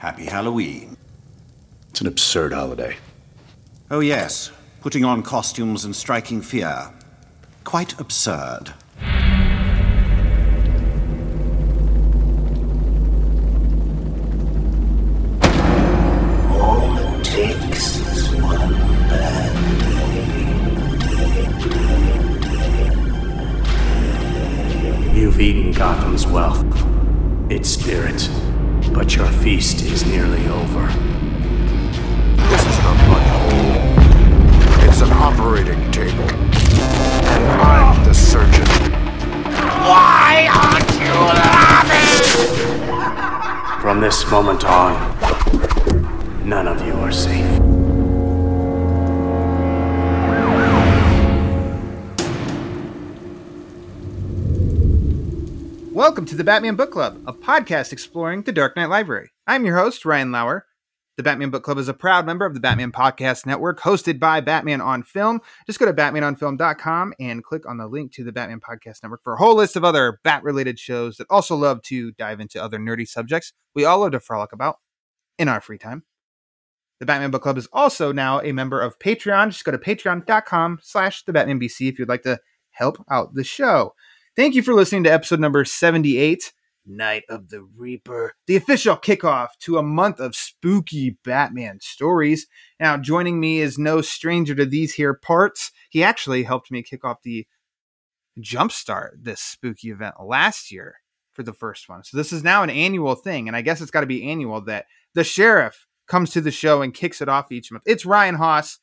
Happy Halloween. It's an absurd holiday. Oh, yes. Putting on costumes and striking fear. Quite absurd. All it takes is one bad You've eaten Gotham's wealth, its spirit, but your feast is nearly over. This isn't a mud hole. It's an operating table. And I'm the surgeon. Why aren't you laughing? From this moment on, none of you are safe. Welcome to the Batman Book Club, a podcast exploring the Dark Knight Library. I'm your host, Ryan Lauer. The Batman Book Club is a proud member of the Batman Podcast Network, hosted by Batman on Film. Just go to batmanonfilm.com and click on the link to the Batman Podcast Network for a whole list of other bat related shows that also love to dive into other nerdy subjects we all love to frolic about in our free time. The Batman Book Club is also now a member of Patreon. Just go to patreon.com slash the Batman BC if you'd like to help out the show. Thank you for listening to episode number 78, Night of the Reaper, the official kickoff to a month of spooky Batman stories. Now, joining me is no stranger to these here parts. He actually helped me kick off the jumpstart this spooky event last year for the first one. So this is now an annual thing, and I guess it's got to be annual that the sheriff comes to the show and kicks it off each month. It's Ryan Hoss.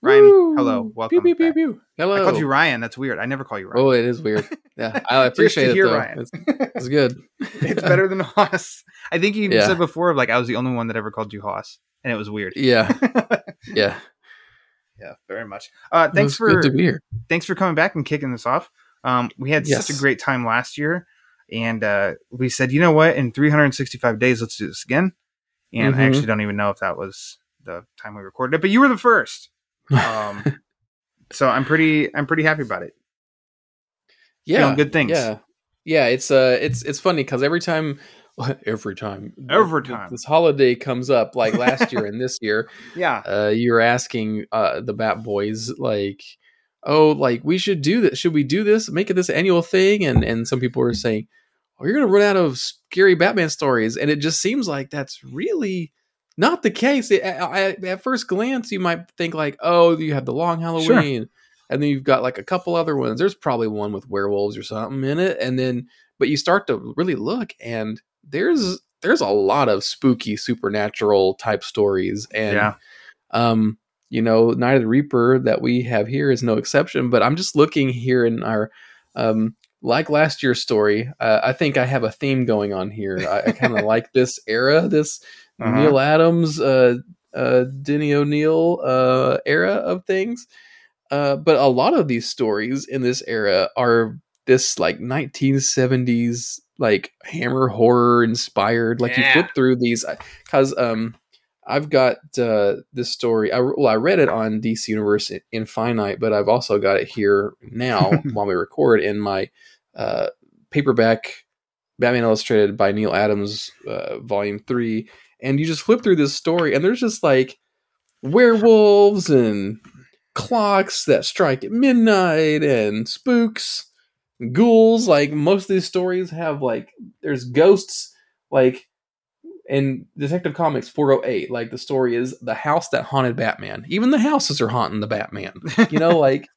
Ryan, Woo! hello, welcome. Pew, pew, pew, pew. Hello. I called you Ryan. That's weird. I never call you Ryan. Oh, it is weird. Yeah, I appreciate to it hear though. Ryan. It's, it's good. it's better than Hoss. I think you even Yeah. said before, like I was the only one that ever called you Hoss, and it was weird. Yeah, yeah. yeah, very much. Uh, thanks for good to be here. thanks for coming back and kicking this off. Um, we had such a great time last year, and uh, we said, you know what? In 365 days, let's do this again. And I Mhm. actually don't even know if that was the time we recorded it, but you were the first. Um, so I'm pretty I'm pretty happy about it. Yeah, feeling good things. Yeah, yeah. It's uh, it's it's funny because every time, every time, Every time. this holiday comes up, like last year and this year, Yeah, uh, you were asking uh the Bat Boys like, oh, like we should do this. Should we do this? Make it this annual thing? And and some people were saying, oh, you're gonna run out of scary Batman stories, and it just seems like that's really not the case. It, I- at first glance, you might think like, oh, you have the Long Halloween, and then you've got like a couple other ones. There's probably one with werewolves or something in it, and then but you start to really look, and there's there's a lot of spooky supernatural type stories, and yeah. um, you know, Night of the Reaper that we have here is no exception. But I'm just looking here in our, um, like last year's story. Uh, I think I have a theme going on here. I, I kind of like this era, this Uh-huh. Neal Adams, uh, uh, Denny O'Neil uh, era of things. Uh, but a lot of these stories in this era are this like 1970s like hammer horror inspired like Yeah. you flip through these because um i've got uh this story I, well i read it on dc universe infinite but i've also got it here now while we record in my uh paperback batman illustrated by neal adams uh, volume 3 and you just flip through this story and there's just like werewolves and clocks that strike at midnight and spooks and ghouls like most of these stories have like there's ghosts like in detective comics 408 like the story is the house that haunted batman even the houses are haunting the batman you know like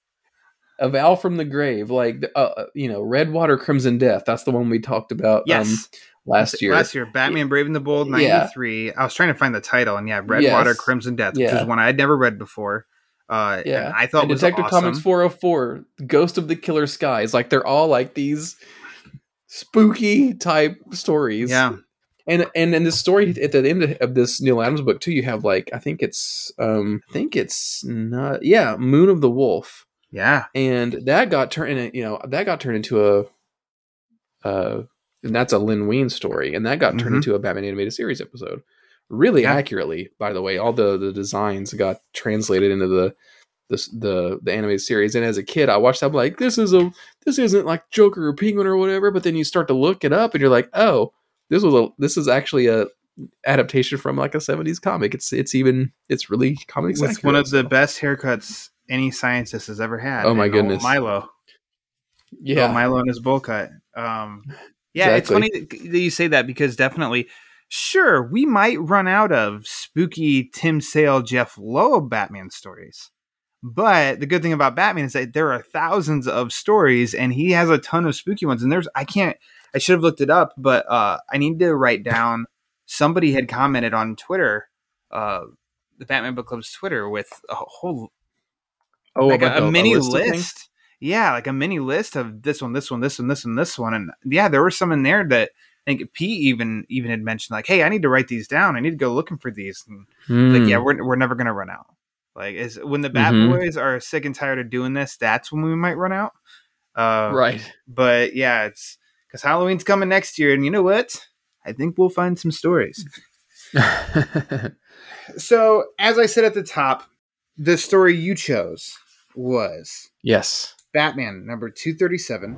a vow from the grave like uh, uh, you know red water crimson death that's the one we talked about Yes. um last year Last year, Batman Brave and the Bold, Yeah. 93. I was trying to find the title, and yeah, Redwater Yes. Crimson Death, which Yeah. is one I'd never read before. Uh, yeah and I thought And was detective awesome. comics 404 ghost of the killer skies like they're all like these spooky type stories Yeah, and and in this story at the end of this Neal Adams book too, you have like I think it's um I think it's not yeah Moon of the Wolf, yeah, and that got turned you know that got turned into a uh and that's a Len Wein story, and that got turned Mhm. into a Batman animated series episode. Really Yeah. accurately, by the way, all the the designs got translated into the the the, the animated series. And as a kid, I watched that I'm like this is a this isn't like Joker or Penguin or whatever. But then you start to look it up, and you're like, oh, this was a this is actually a adaptation from like a 70s comic. It's it's even it's really comic It's one of the best haircuts any scientist has ever had. Oh my goodness. Milo. yeah. Oh, Milo and his bowl cut. Um, yeah, it's funny that you say that because definitely, sure, we might run out of spooky Tim Sale, Jeph Loeb Batman stories. But the good thing about Batman is that there are thousands of stories, and he has a ton of spooky ones. And there's, I can't, I should have looked it up, but uh, I need to write down. Somebody had commented on Twitter, uh, the Batman Book Club's Twitter, with a whole oh, like about a, a mini list. Yeah, like a mini list of this one, this one, this one, this one, this one, and yeah, there were some in there that I think Pete even even had mentioned like, hey, I need to write these down. I need to go looking for these. And like, Hmm. yeah, we're we're never gonna run out. Like, is when the Bat Mhm. Boys are sick and tired of doing this, that's when we might run out. Uh, right. But yeah, it's because Halloween's coming next year, and you know what? I think we'll find some stories. So, as I said at the top, the story you chose was yes. Batman number 237.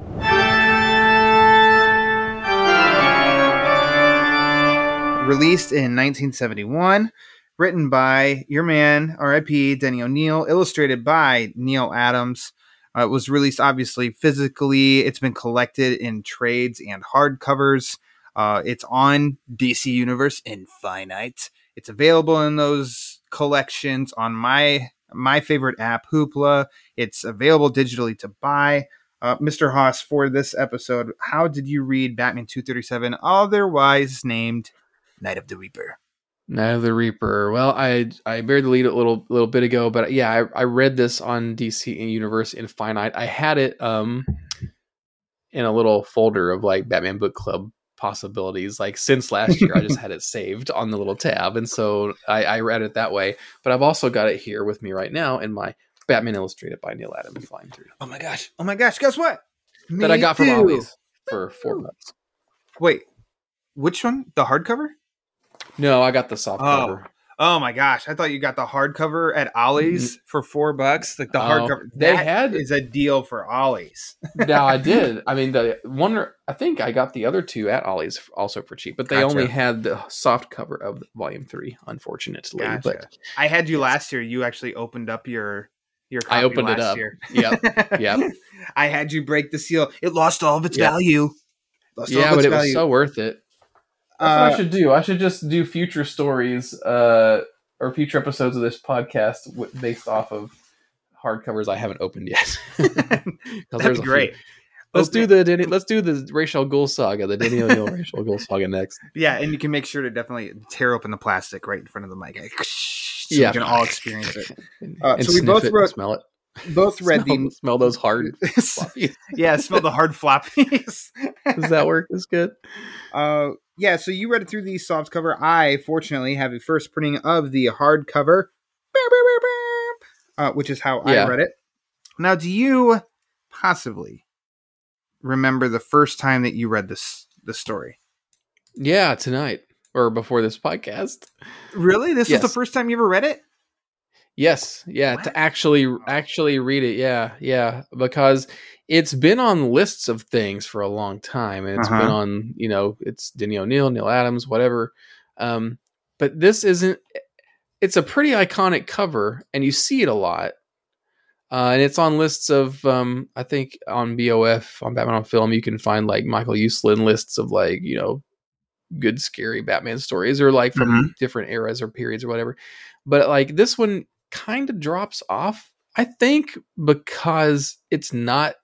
Released in 1971, written by your man, RIP, Denny O'Neil, illustrated by Neal Adams. Uh, it was released obviously physically. It's been collected in trades and hardcovers. Uh, it's on DC Universe Infinite. It's available in those collections on my my favorite app, Hoopla. It's available digitally to buy. Uh, Mr. Hoss, for this episode, how did you read Batman 237, otherwise named Night of the Reaper? Night of the Reaper. Well, I I buried the lead a little little bit ago, but yeah, I, I read this on DC Universe Infinite. I had it um in a little folder of like Batman Book Club possibilities. Like since last year, I just had it saved on the little tab, and so I, I read it that way. But I've also got it here with me right now in my Batman Illustrated by Neal Adams flying through Oh my gosh! Oh my gosh! Guess what? that I Me got from. Ollie's for four bucks. Wait, which one? The hardcover? No, I got the soft Oh. Oh my gosh! I thought you got the hardcover at Ollie's mm-hmm. for four bucks. Like the Oh, hardcover. they That had- is a deal for Ollie's. now I did. I mean, the one. I think I got the other two at Ollie's also for cheap, but they Gotcha. only had the soft cover of volume three, unfortunately. Gotcha. But I had you last year. You actually opened up your your. I opened it up. Year. Yep. Yep. I had you break the seal. It lost all of its Yep. value. Lost all yeah, but it was so worth it. That's what I Uh, should do. I should just do future stories uh, or future episodes of this podcast w- based off of hardcovers I haven't opened yet. That'd there's great. Let's Open do the Denny, let's do the Ra's al Ghul saga, the Denny O'Neil Ra's al Ghul saga next. Yeah, and you can make sure to definitely tear open the plastic right in front of the mic. So Yeah. we can all experience it. Uh, and so we sniff both it and wrote- smell it. Both read smell, smell those hard floppies. yeah, smell the hard floppies. Does that work? Is good. Uh, yeah, so you read it through the soft cover. I, fortunately, have a first printing of the hardcover, uh, which is how Yeah. I read it. Now, do you possibly remember the first time that you read this the story? Yeah, tonight or before this podcast. Really, this was the first time you ever read it? Yes, yeah, What? to actually actually read it. Yeah, yeah, because it's been on lists of things for a long time, and it's been Uh-huh. on you know it's Denny O'Neil, Neal Adams, whatever. Um, but this isn't. It's a pretty iconic cover, and you see it a lot. Uh, and it's on lists of, um, I think on BOF on Batman on Film, you can find like Michael Uslan lists of like you know good scary Batman stories or like from different eras or periods or whatever. But like this one kind of drops off, I think, because it's not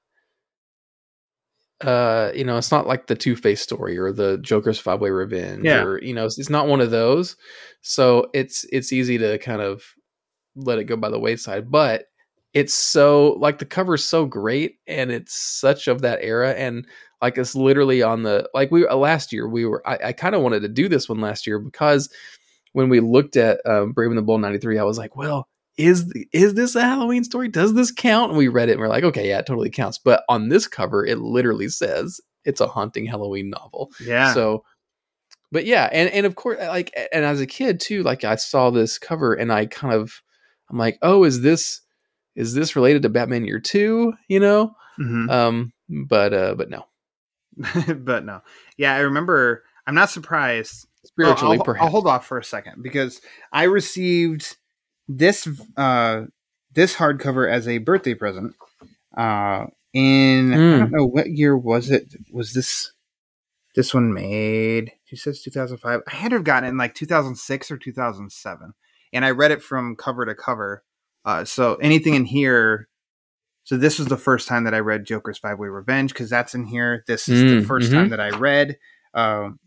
uh you know it's not like the two-face story or the joker's five-way revenge Yeah. or you know it's, it's not one of those so it's it's easy to kind of let it go by the wayside but it's so like the cover is so great and it's such of that era and like it's literally on the like we uh, last year we were i, I kind of wanted to do this one last year because when we looked at um, brave and the bold 93 i was like well is the, is this a halloween story does this count and we read it and we're like okay yeah it totally counts but on this cover it literally says it's a haunting halloween novel Yeah. so, but yeah, and and of course, like, and as a kid too, like I saw this cover and I kind of, I'm like, oh, is this is this related to Batman Year Two? You know, Mhm. um, but uh, but no, but no. Yeah, I remember. I'm not surprised spiritually, I'll, perhaps. I'll hold off for a second because I received this uh this hardcover as a birthday present. Uh in I Hmm. don't know what year was it? Was this this one made? She says 2005. I had to have gotten it in like 2006 or 2007, and I read it from cover to cover. Uh, so anything in here. So this was the first time that I read Joker's Five Way Revenge because that's in here. This is the Mm, 1st mhm. time that I read um,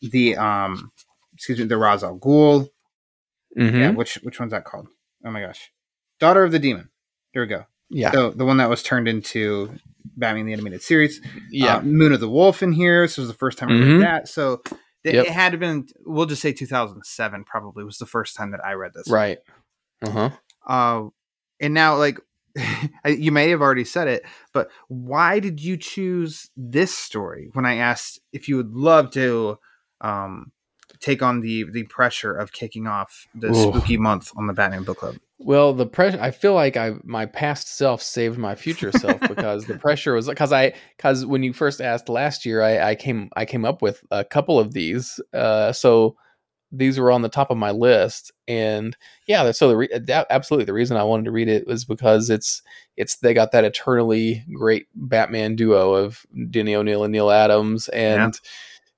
the um, excuse me, the Ra's al Ghul. Mhm. Yeah, which which one's that called? Oh my gosh, Daughter of the Demon. There we go. yeah, The the one that was turned into Batman the Animated Series. yeah. Uh, Moon of the Wolf in here. This was the first time I Mhm. read that. So it, Yep. it had been. We'll just say 2007 probably was the first time that I read this. right. Uh huh. Uh, and now like. You may have already said it, but why did you choose this story when I asked if you would love to um, take on the the pressure of kicking off the Oof. spooky month on the Batman Book Club? Well, the pressure. I feel like I my past self saved my future self because the pressure was because I because when you first asked last year, I, I came I came up with a couple of these. Uh, so these were on the top of my list, and yeah, so the re- that, absolutely the reason I wanted to read it was because it's it's they got that eternally great Batman duo of Denny O'Neil and Neal Adams, and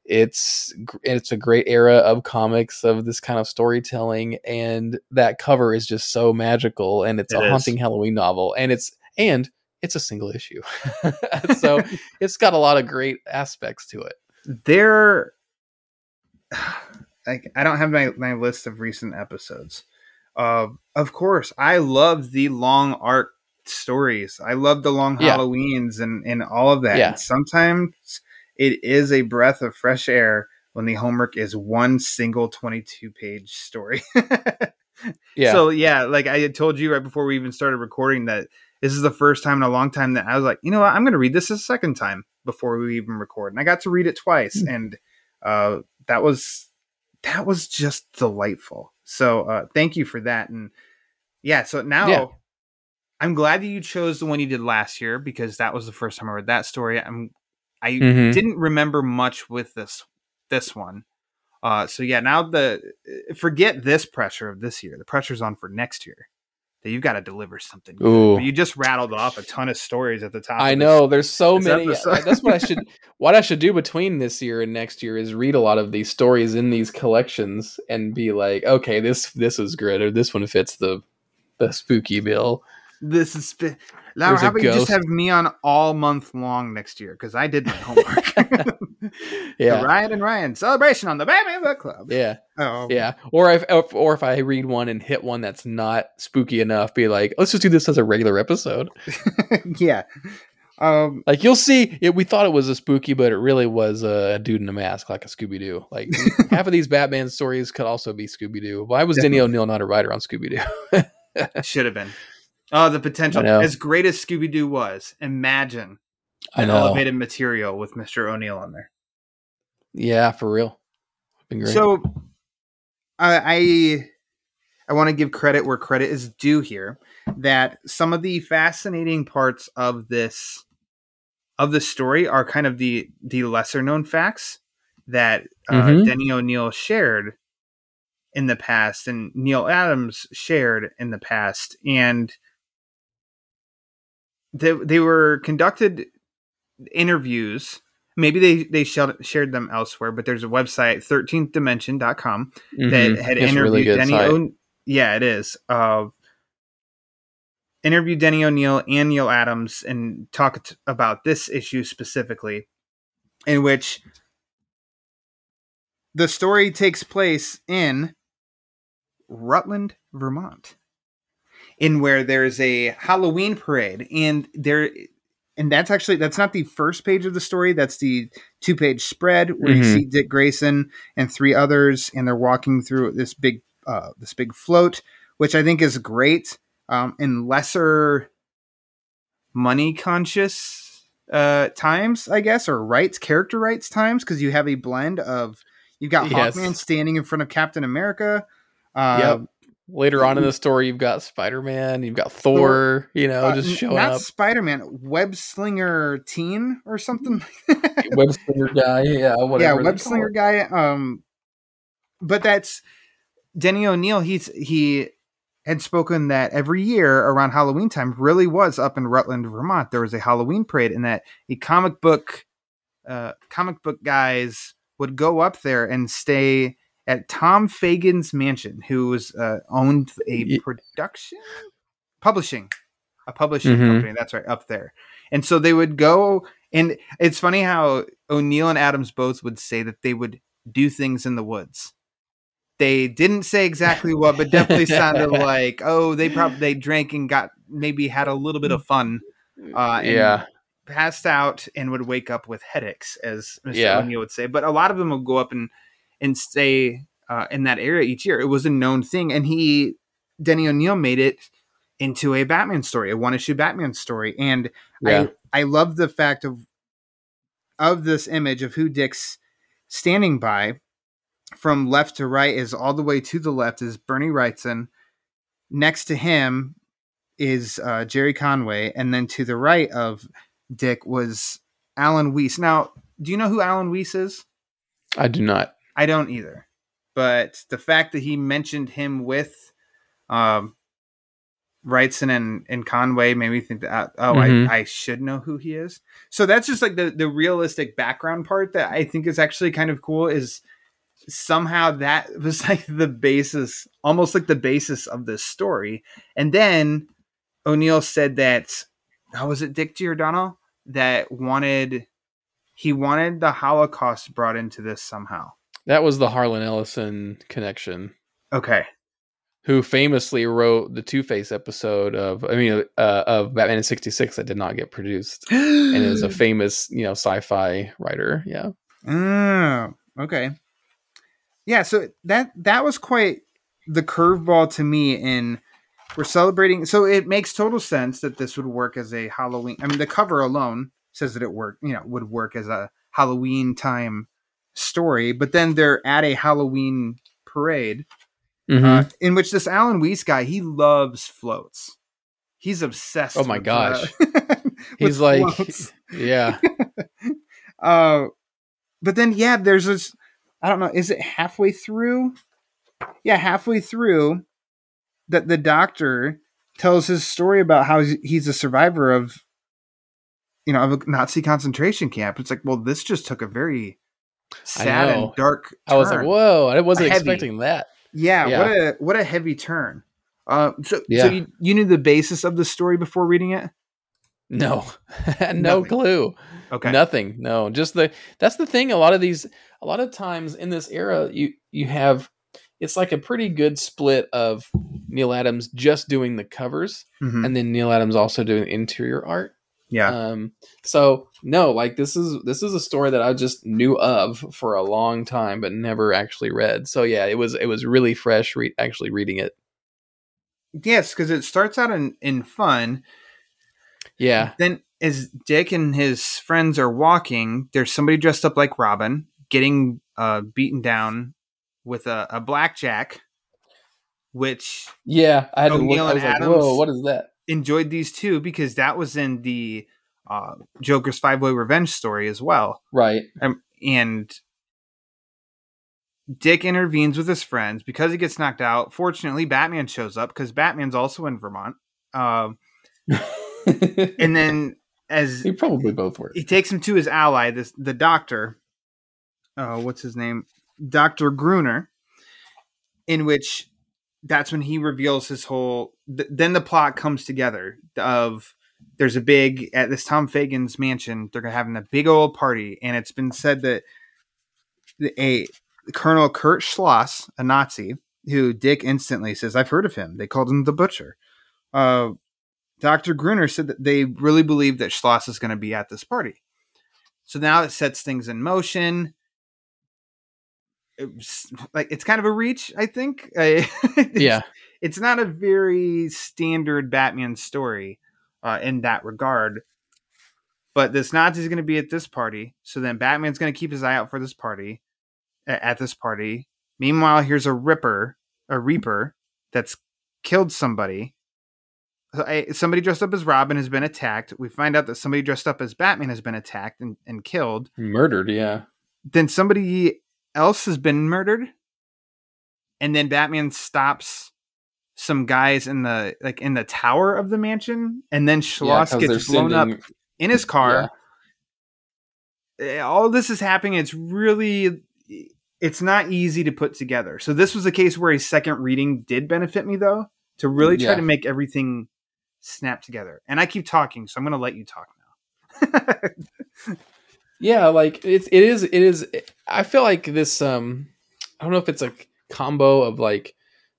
it's it's a great era of comics of this kind of storytelling and that cover is just so magical and it's It a is. haunting halloween novel and it's and it's a single issue so it's got a lot of great aspects to it there like i don't have my, my list of recent episodes uh, of course i love the long arc stories i love the long Yeah. halloweens and and all of that Yeah. Sometimes it is a breath of fresh air when the homework is one single 22 page story. Yeah. So yeah like i had told you right before we even started recording that this is the first time in a long time that i was like you know what? I'm going to read this a second time before we even record. And i got to read it twice Hmm. and uh that was that was just delightful. So uh thank you for that and yeah so now Yeah. i'm glad that you chose the one you did last year because that was the first time i read that story. I'm i Mhm. didn't remember much with this this one uh so yeah now the forget this pressure of this year the pressure's on for next year that you've got to deliver something. Ooh. you just rattled off a ton of stories at the top I know there's so many. That's what I should. What I should do between this year and next year is read a lot of these stories in these collections and be like, okay, this this is good, or this one fits the the spooky bill. This is sp- Laura, how about you just have me on all month long next year because i did my homework Yeah, the ryan and ryan celebration on the batman book club yeah, oh yeah. Or if or if I read one and hit one that's not spooky enough, be like, let's just do this as a regular episode. yeah um Like you'll see, it, we thought it was a spooky, but it really was a dude in a mask, like a Scooby Doo. Like half of these Batman stories could also be Scooby Doo. Why was Denny Definitely. O'Neil not a writer on Scooby Doo? should have been oh the potential as great as scooby-doo was imagine know. elevated material with mr o'neil on there Yeah, for real. So I I, I want to give credit where credit is due here that some of the fascinating parts of this of the story are kind of the the lesser known facts that uh, Mhm. Denny O'Neil shared in the past and Neal Adams shared in the past and they, they were conducted interviews maybe they they shared shared them elsewhere but there's a website 13thdimension.com that Mhm. had It's interviewed really Denny. O- yeah it is uh interviewed Denny O'Neil and Neal Adams and talked about this issue specifically in which the story takes place in Rutland, Vermont, in where there's a Halloween parade, and there, and that's actually that's not the first page of the story. That's the two page spread where you Mhm. see Dick Grayson and three others, and they're walking through this big, uh, this big float, which I think is great. Um, in lesser money conscious uh times, I guess, or rights, character rights times, because you have a blend of you've got Yes. Hawkman standing in front of Captain America. Uh, Yep. Later on in the story, you've got Spider Man, you've got Thor, you know, uh, just showing not up. Not Spider Man, Web Slinger Teen or something. Web slinger guy, yeah, whatever. yeah, Web Slinger guy. Um, but that's Denny O'Neil. He's he had spoken that every year around Halloween time really was up in Rutland, Vermont. There was a Halloween parade, and that a comic book uh, comic book guys would go up there and stay at Tom Fagan's mansion, who was uh, owned a production publishing a publishing Mhm. company. That's right, up there. And so they would go, and it's funny how O'Neil and Adams both would say that they would do things in the woods. They didn't say exactly what, but definitely sounded like, oh, they probably they drank and got maybe had a little bit of fun. Uh, and yeah. passed out and would wake up with headaches, as Mr. Yeah. O'Neil would say. But a lot of them would go up and and stay uh, in that area each year. It was a known thing, and he Denny O'Neil made it into a Batman story, a one issue Batman story, and Yeah. I I love the fact of of this image of who Dick's standing by from left to right is all the way to the left is Bernie Wrightson. Next to him is uh, Gerry Conway, and then to the right of Dick was Alan Weiss. Now, do you know who Alan Weiss is? I do not. I don't either. But the fact that he mentioned him with um, Wrightson and, and Conway made me think that, oh, Mhm. I, I should know who he is. So that's just like the, the realistic background part that I think is actually kind of cool is somehow that was like the basis, almost like the basis of this story. And then O'Neil said that, how was it Dick Giordano that wanted, he wanted the Holocaust brought into this somehow. That was the Harlan Ellison connection, Okay. who famously wrote the Two Face episode of, I mean, uh, of Batman in '66 that did not get produced, and is a famous, you know, sci-fi writer. Yeah. Oh, okay. Yeah, so that that was quite the curveball to me in we're celebrating so it makes total sense that this would work as a Halloween. I mean the cover alone says that it worked, you know, would work as a Halloween time story, but then they're at a Halloween parade Mhm. uh, in which this Alan Weiss guy, he loves floats. He's obsessed. Oh my with, gosh. uh, He's like, floats. yeah, Uh, but then yeah, there's this. I don't know. Is it halfway through? Yeah, halfway through, that the doctor tells his story about how he's- he's a survivor of, you know, of a Nazi concentration camp. It's like, well, this just took a very sad and dark. I was like, whoa, I wasn't expecting that. Yeah, Yeah. what a what a heavy turn. Uh, so Yeah. so you, you knew the basis of the story before reading it? No, no Nothing. clue. Okay. Nothing. No, just the that's the thing. A lot of these, a lot of times in this era, you you have it's like a pretty good split of Neal Adams just doing the covers, Mhm. and then Neal Adams also doing interior art. Yeah. Um. So no, like this is this is a story that I just knew of for a long time, but never actually read. So yeah, it was it was really fresh. Re- actually reading it. yes, because it starts out in in fun. Yeah. Then, as Dick and his friends are walking, there's somebody dressed up like Robin getting uh, beaten down with a, a blackjack, which Yeah. I had to look. I was like, whoa, what is that? Enjoyed these two because that was in the uh, Joker's Five Way Revenge story as well. Right. Um, and Dick intervenes with his friends because he gets knocked out. Fortunately, Batman shows up because Batman's also in Vermont. Um, and then as he probably both were. he takes him to his ally, this the doctor. Oh, what's his name? Doctor Gruner. In which, that's when he reveals his whole. Th- then the plot comes together of there's a big at this Tom Fagan's mansion. They're gonna having a big old party, and it's been said that a Colonel Kurt Schloss, a Nazi, who Dick instantly says, "I've heard of him." They called him the Butcher. Uh, Dr. Gruner said that they really believe that Schloss is going to be at this party. So now it sets things in motion. It's, like it's kind of a reach, I think. It's- Yeah. it's not a very standard Batman story uh, in that regard. But this Nazi is going to be at this party, so then Batman's going to keep his eye out for this party at this party. Meanwhile, here's a Ripper, a Reaper that's killed somebody. Somebody dressed up as Robin has been attacked. We find out that somebody dressed up as Batman has been attacked and, and killed. Murdered. Yeah. Then somebody else has been murdered. and then Batman stops some guys in the like in the tower of the mansion, and then Yeah, gets blown up in his car. Yeah. Eh, All this is happening. It's really it's not easy to put together. So this was a case where a second reading did benefit me though, to really try Yeah. to make everything snap together. And I keep talking, so I'm going to let you talk now. yeah like it's it is it is i feel like this um i don't know if it's a combo of like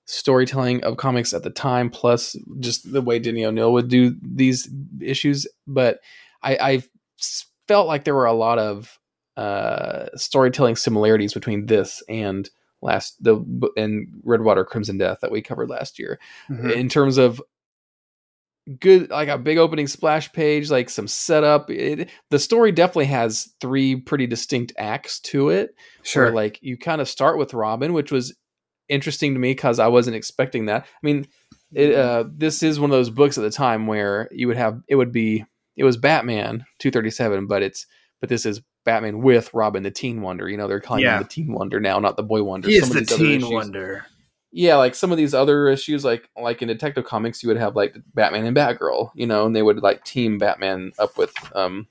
storytelling of comics at the time plus just the way denny o'neil would do these issues but i i felt like there were a lot of uh storytelling similarities between this and last the and redwater crimson death that we covered last year. In terms of good like a big opening splash page like some setup. It, the story definitely has three pretty distinct acts to it. Where, like you kind of start with robin which was interesting to me because i wasn't expecting that. I mean it, uh, this is one of those books at the time where you would have it would be it was batman 237 but it's but this is batman with robin the teen wonder. You know they're calling Yeah. him the teen wonder now not the boy wonder. He is Some the teen wonder. Yeah, like some of these other issues, like like in Detective Comics, you would have like Batman and Batgirl, you know, and they would like team Batman up with um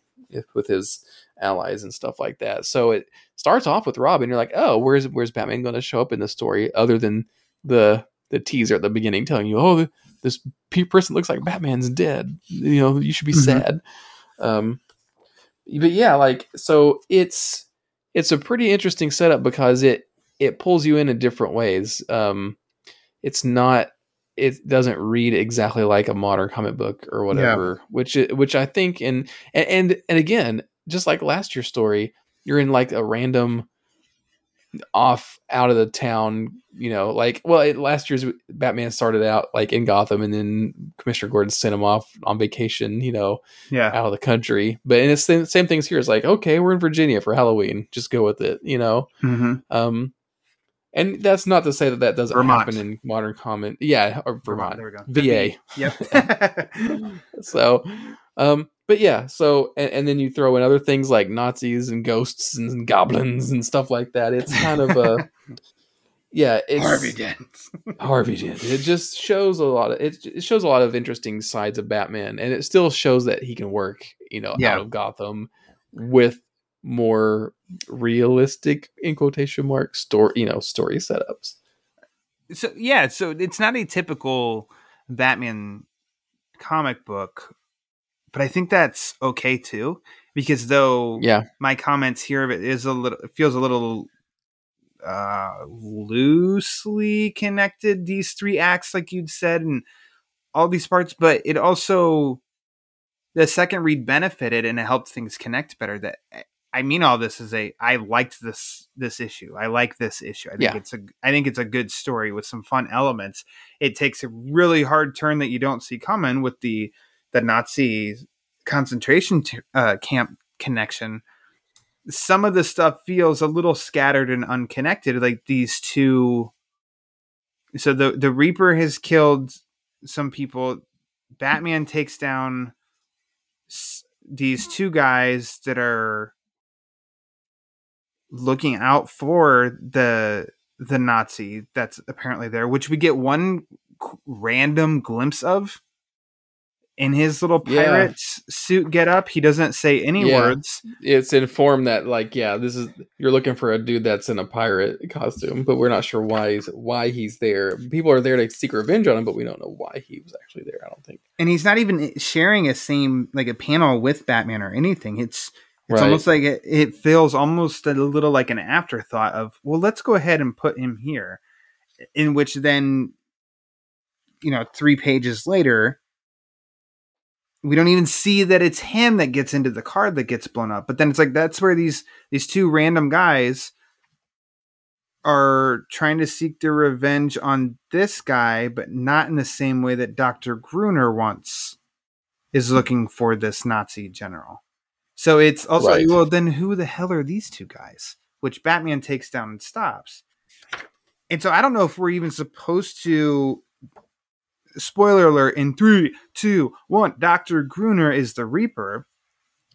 with his allies and stuff like that. So it starts off with Robin. You're like, oh, where's where's Batman going to show up in the story other than the the teaser at the beginning telling you, oh, this person looks like Batman's dead. You know, you should be Mhm. sad. Um, but yeah, like so it's it's a pretty interesting setup because it it pulls you in in different ways. Um, it's not it doesn't read exactly like a modern comic book or whatever, which i- which I think and and and again, just like last year's story, you're in like a random off out of the town, you know, like well, it, last year's Batman started out like in Gotham, and then Commissioner Gordon sent him off on vacation, you know, Yeah. out of the country. But and it's the same things here. It's like, okay, we're in Virginia for Halloween. Just go with it, you know. hmm Um, and that's not to say that that doesn't Vermont. happen in modern comment. Yeah, or Vermont, There we go. VA. Yep. so, um, but yeah. So and, and then you throw in other things like Nazis and ghosts and goblins and stuff like that. It's kind of a yeah. It's, Harvey Dent. Harvey did. It just shows a lot of it. It shows a lot of interesting sides of Batman, and it still shows that he can work, you know, Yeah. out of Gotham with more realistic, in quotation marks, story, you know, story setups. so yeah, so it's not a typical Batman comic book, but I think that's okay too. Because though Yeah, my comments here of it is a little it feels a little uh loosely connected these three acts like you'd said and all these parts but it also the second read benefited and it helped things connect better that i mean all this is a i liked this this issue. I like this issue. I think Yeah. it's a i think it's a good story with some fun elements. It takes a really hard turn that you don't see coming with the the nazi concentration t- uh, camp connection. Some of the stuff feels a little scattered and unconnected like these two so the the reaper has killed some people. Batman takes down s- these two guys that are looking out for the the nazi that's apparently there which we get one random glimpse of in his little pirate s- suit get up he doesn't say any Yeah. words it's informed that like, yeah, this is you're looking for a dude that's in a pirate costume, but we're not sure why he's why he's there. People are there to seek revenge on him, but we don't know why he was actually there. I don't think. and he's not even sharing a same like a panel with Batman or anything. It's it's Right. almost like it, it feels almost a little like an afterthought of well, let's go ahead and put him here, in which then you know three pages later. We don't even see that it's him that gets into the car that gets blown up. But then it's like that's where these these two random guys are trying to seek their revenge on this guy, but not in the same way that Dr. Gruner wants is looking for this Nazi general. So it's also Right. well then who the hell are these two guys? Which Batman takes down and stops. And so I don't know if we're even supposed to spoiler alert in three, two, one, Dr. Gruner is the Reaper.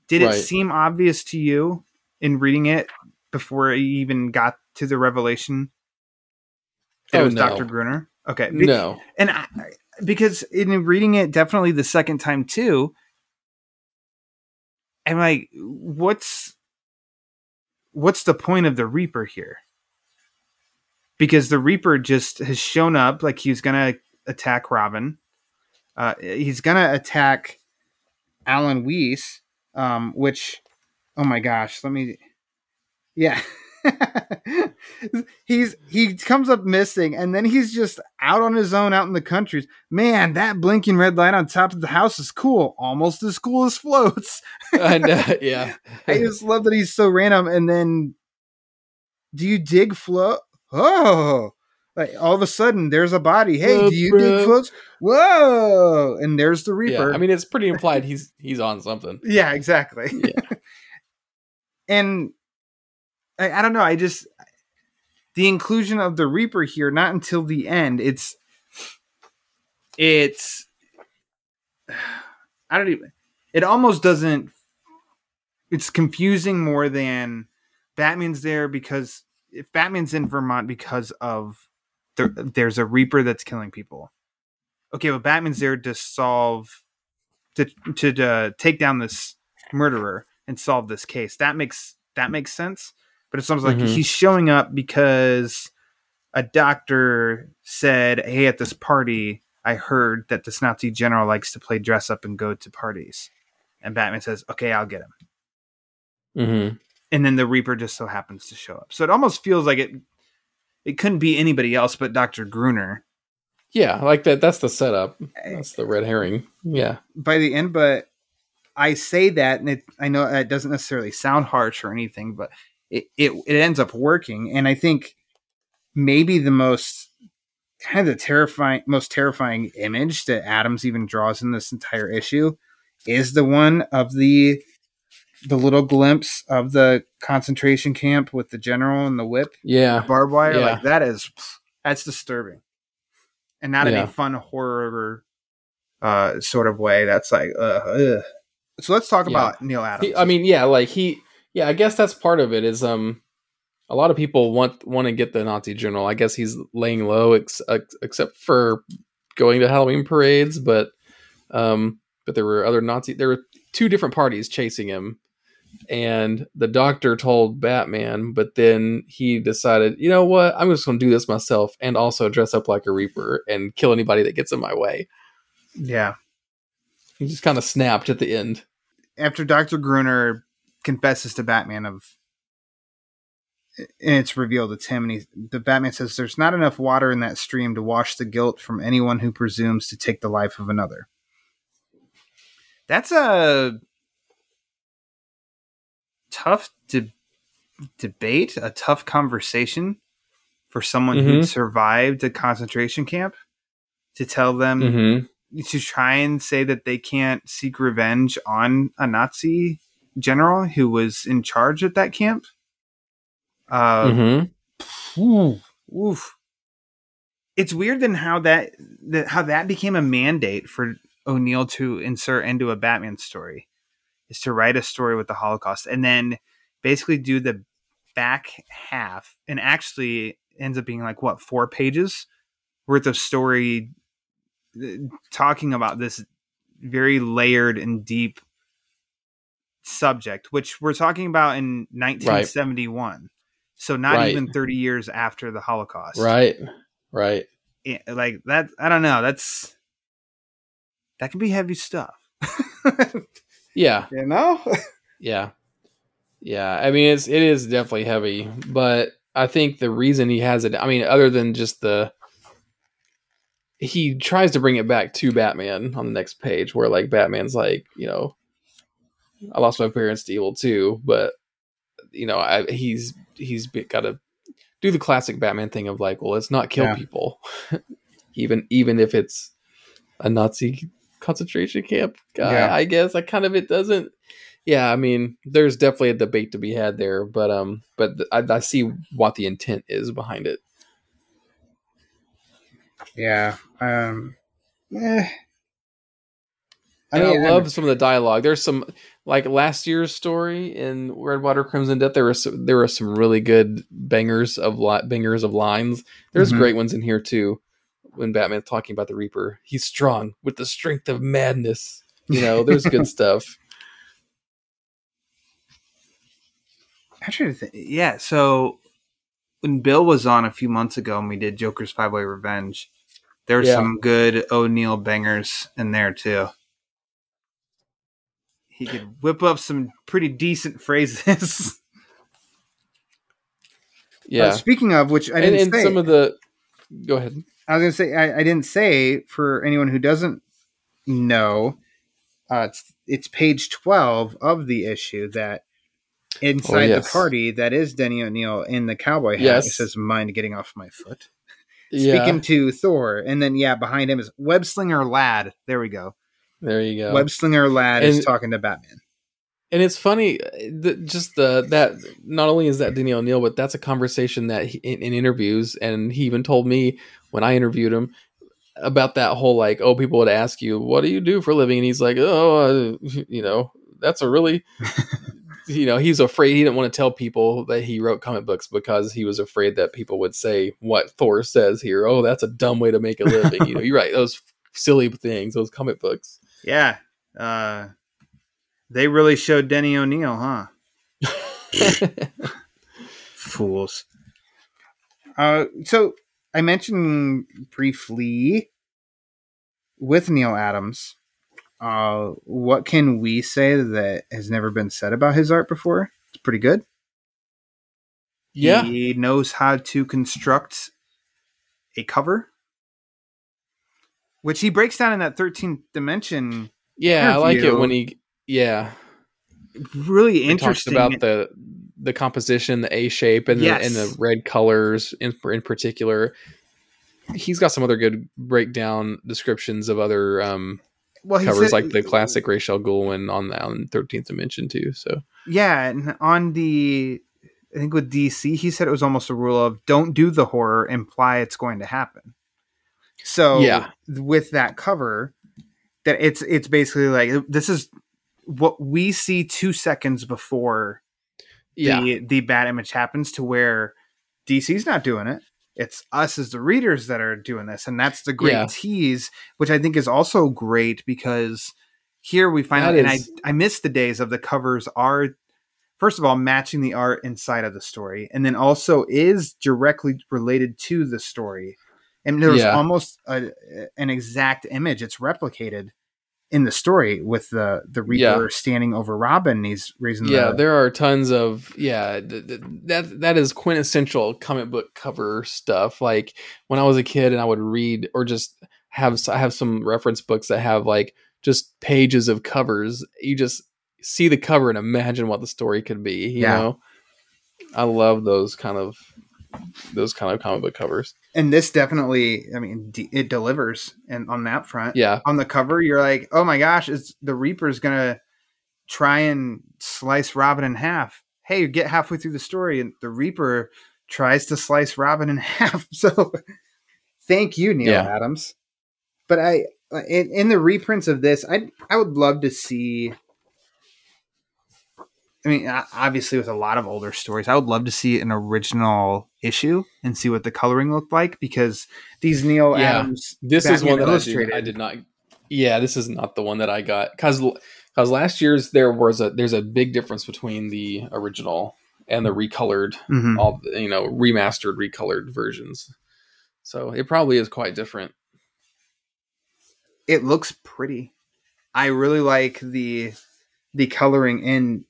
Did it seem obvious to you in reading it before you even got to the revelation? That it Oh, was no. Dr. Gruner. Okay. Be- No. And I, because in reading it definitely the second time too, I'm like, what's what's the point of the Reaper here? Because the Reaper just has shown up like he's gonna attack Robin. Uh, he's gonna attack Alan Weiss, um, which, oh my gosh, let me, yeah. he's he comes up missing and then he's just out on his own out in the countries man that blinking red light on top of the house is cool almost as cool as floats I know. Yeah. i just love that he's so random and then do you dig float oh like all of a sudden there's a body hey Whoa, do you bro. dig floats whoa and there's the reaper yeah. I mean, it's pretty implied he's he's on something. yeah, exactly. Yeah. and I, I don't know. I just the inclusion of the Reaper here, not until the end. It's it's I don't even. It almost doesn't. It's confusing more than Batman's there because if Batman's in Vermont because of there, there's a Reaper that's killing people. Okay, but Batman's there to solve to to uh, take down this murderer and solve this case. That makes that makes sense. But it sounds like Mhm. he's showing up because a doctor said, "Hey, at this party, I heard that this Nazi general likes to play dress up and go to parties." And Batman says, "Okay, I'll get him." Mm-hmm. And then the Reaper just so happens to show up. So it almost feels like it it couldn't be anybody else but Dr. Gruner Yeah, like that. That's the setup. That's the red herring. Yeah. by the end, but I say that, and it, I know it doesn't necessarily sound harsh or anything, but it, it, it ends up working. And I think maybe the most kind of the terrifying, most terrifying image that Adams even draws in this entire issue is the one of the the little glimpse of the concentration camp with the general and the whip Yeah. barbed wire. Yeah. Like that is that's disturbing, and not in a fun horror uh, sort of way. That's like, uh, ugh. so let's talk Yeah. about Neal Adams. He, I mean, yeah, like he, yeah, I guess that's part of it. Is um, a lot of people want want to get the Nazi general. I guess he's laying low, ex- ex- except for going to Halloween parades. But um, but there were other Nazi. There were two different parties chasing him, and the doctor told Batman. But then he decided, you know what? I'm just going to do this myself, and also dress up like a Reaper and kill anybody that gets in my way. yeah. He just kind of snapped at the end. After Doctor Gruner confesses to Batman of, and it's revealed it's him, and he, the Batman says, "There's not enough water in that stream to wash the guilt from anyone who presumes to take the life of another." That's a tough de- debate, a tough conversation for someone who Mhm. survived a concentration camp to tell them Mm-hmm. to try and say that they can't seek revenge on a Nazi general who was in charge at that camp. Uh, mm-hmm. oof, oof. It's weird then how that, that how that became a mandate for O'Neil to insert into a Batman story is to write a story with the Holocaust and then basically do the back half and actually ends up being like what four pages worth of story uh, talking about this very layered and deep subject which we're talking about in 1971 so not Right. even 30 years after the holocaust Right. Right. Yeah, like that i don't know that's that can be heavy stuff Yeah. you know Yeah. Yeah. I mean it's it is definitely heavy, but I think the reason he has it I mean, other than just the he tries to bring it back to Batman on the next page where like Batman's like, you know, I lost my parents to evil too, but you know, I, he's he's got to do the classic Batman thing of like, well, let's not kill Yeah. people, even even if it's a Nazi concentration camp guy. Yeah. I guess I kind of it doesn't. Yeah, I mean, there's definitely a debate to be had there, but um, but th- I, I see what the intent is behind it. yeah um eh. I, mean, love some of the dialogue. There's some like last year's story in Redwater Crimson Death. There were some, there were some really good bangers of li- bangers of lines. There's Mhm. great ones in here too. When Batman's talking about the Reaper, he's strong with the strength of madness. You know, there's good stuff. I'm trying to think. Yeah, so when Bill was on a few months ago and we did Joker's Five Way Revenge, there were Yeah. some good O'Neil bangers in there too. He could whip up some pretty decent phrases. Yeah, Uh, speaking of which, I didn't and say. some of the. Go ahead. I was going to say I, I didn't say for anyone who doesn't know, uh, it's it's page twelve of the issue that inside Oh, yes. the party that is Denny O'Neil in the cowboy hat. Yes. It says "Mind getting off my foot." Yeah, Speaking to Thor, and then yeah, behind him is Webslinger Lad. There we go. There you go. Webslinger Lad is talking to Batman. and it's funny uh, the, just the that not only is that Denny O'Neil, but that's a conversation that he, in, in interviews, and he even told me when I interviewed him about that whole like, oh, people would ask you, what do you do for a living, and he's like, oh, uh, you know, that's a really, you know, he's afraid he didn't want to tell people that he wrote comic books because he was afraid that people would say what Thor says here. Oh, that's a dumb way to make a living. you know, you're right. Those silly things, those comic books. Yeah, uh, they really showed Denny O'Neil, huh? Fools. Uh, so I mentioned briefly with Neal Adams. Uh, what can we say that has never been said about his art before? It's pretty good. yeah. He knows how to construct a cover, which he breaks down in that 13th dimension. Yeah, I like it when he yeah Really interesting. he talks about the the composition, the A shape, and the and the red colors in in particular. He's got some other good breakdown descriptions of other um, well, covers, said- like the classic Rachel Goldwyn on the on Thirteenth Dimension too. So Yeah, and on the I think with DC, he said it was almost a rule of don't do the horror, imply it's going to happen. So Yeah. with that cover, that it's it's basically like this is what we see two seconds before yeah, the the bad image happens to where DC's not doing it. It's us as the readers that are doing this, and that's the great Yeah. tease, which I think is also great because here we find That out, and I is- I miss the days of the covers are first of all matching the art inside of the story, and then also is directly related to the story. And there's Yeah. almost a, an exact image; it's replicated in the story with the the Reaper Yeah. standing over Robin. and He's raising yeah. the, There are tons of yeah th- th- that that is quintessential comic book cover stuff. Like when I was a kid and I would read or just have I have some reference books that have like just pages of covers. You just see the cover and imagine what the story could be. You Yeah. know, I love those kind of those kind of comic book covers. and this definitely i mean d- it delivers and on that front. Yeah, on the cover you're like oh my gosh is the reaper's gonna try and slice robin in half. Hey you get halfway through the story and the reaper tries to slice robin in half. So thank you neal Yeah. adams. But i in, in the reprints of this i i would love to see I mean, obviously, with a lot of older stories, I would love to see an original issue and see what the coloring looked like because these Neal Yeah. Adams. this is one that I did, I did not. Yeah, this is not the one that I got because because last year's there was a there's a big difference between the original and the recolored Mhm. all you know remastered recolored versions. So it probably is quite different. It looks pretty. I really like the the coloring in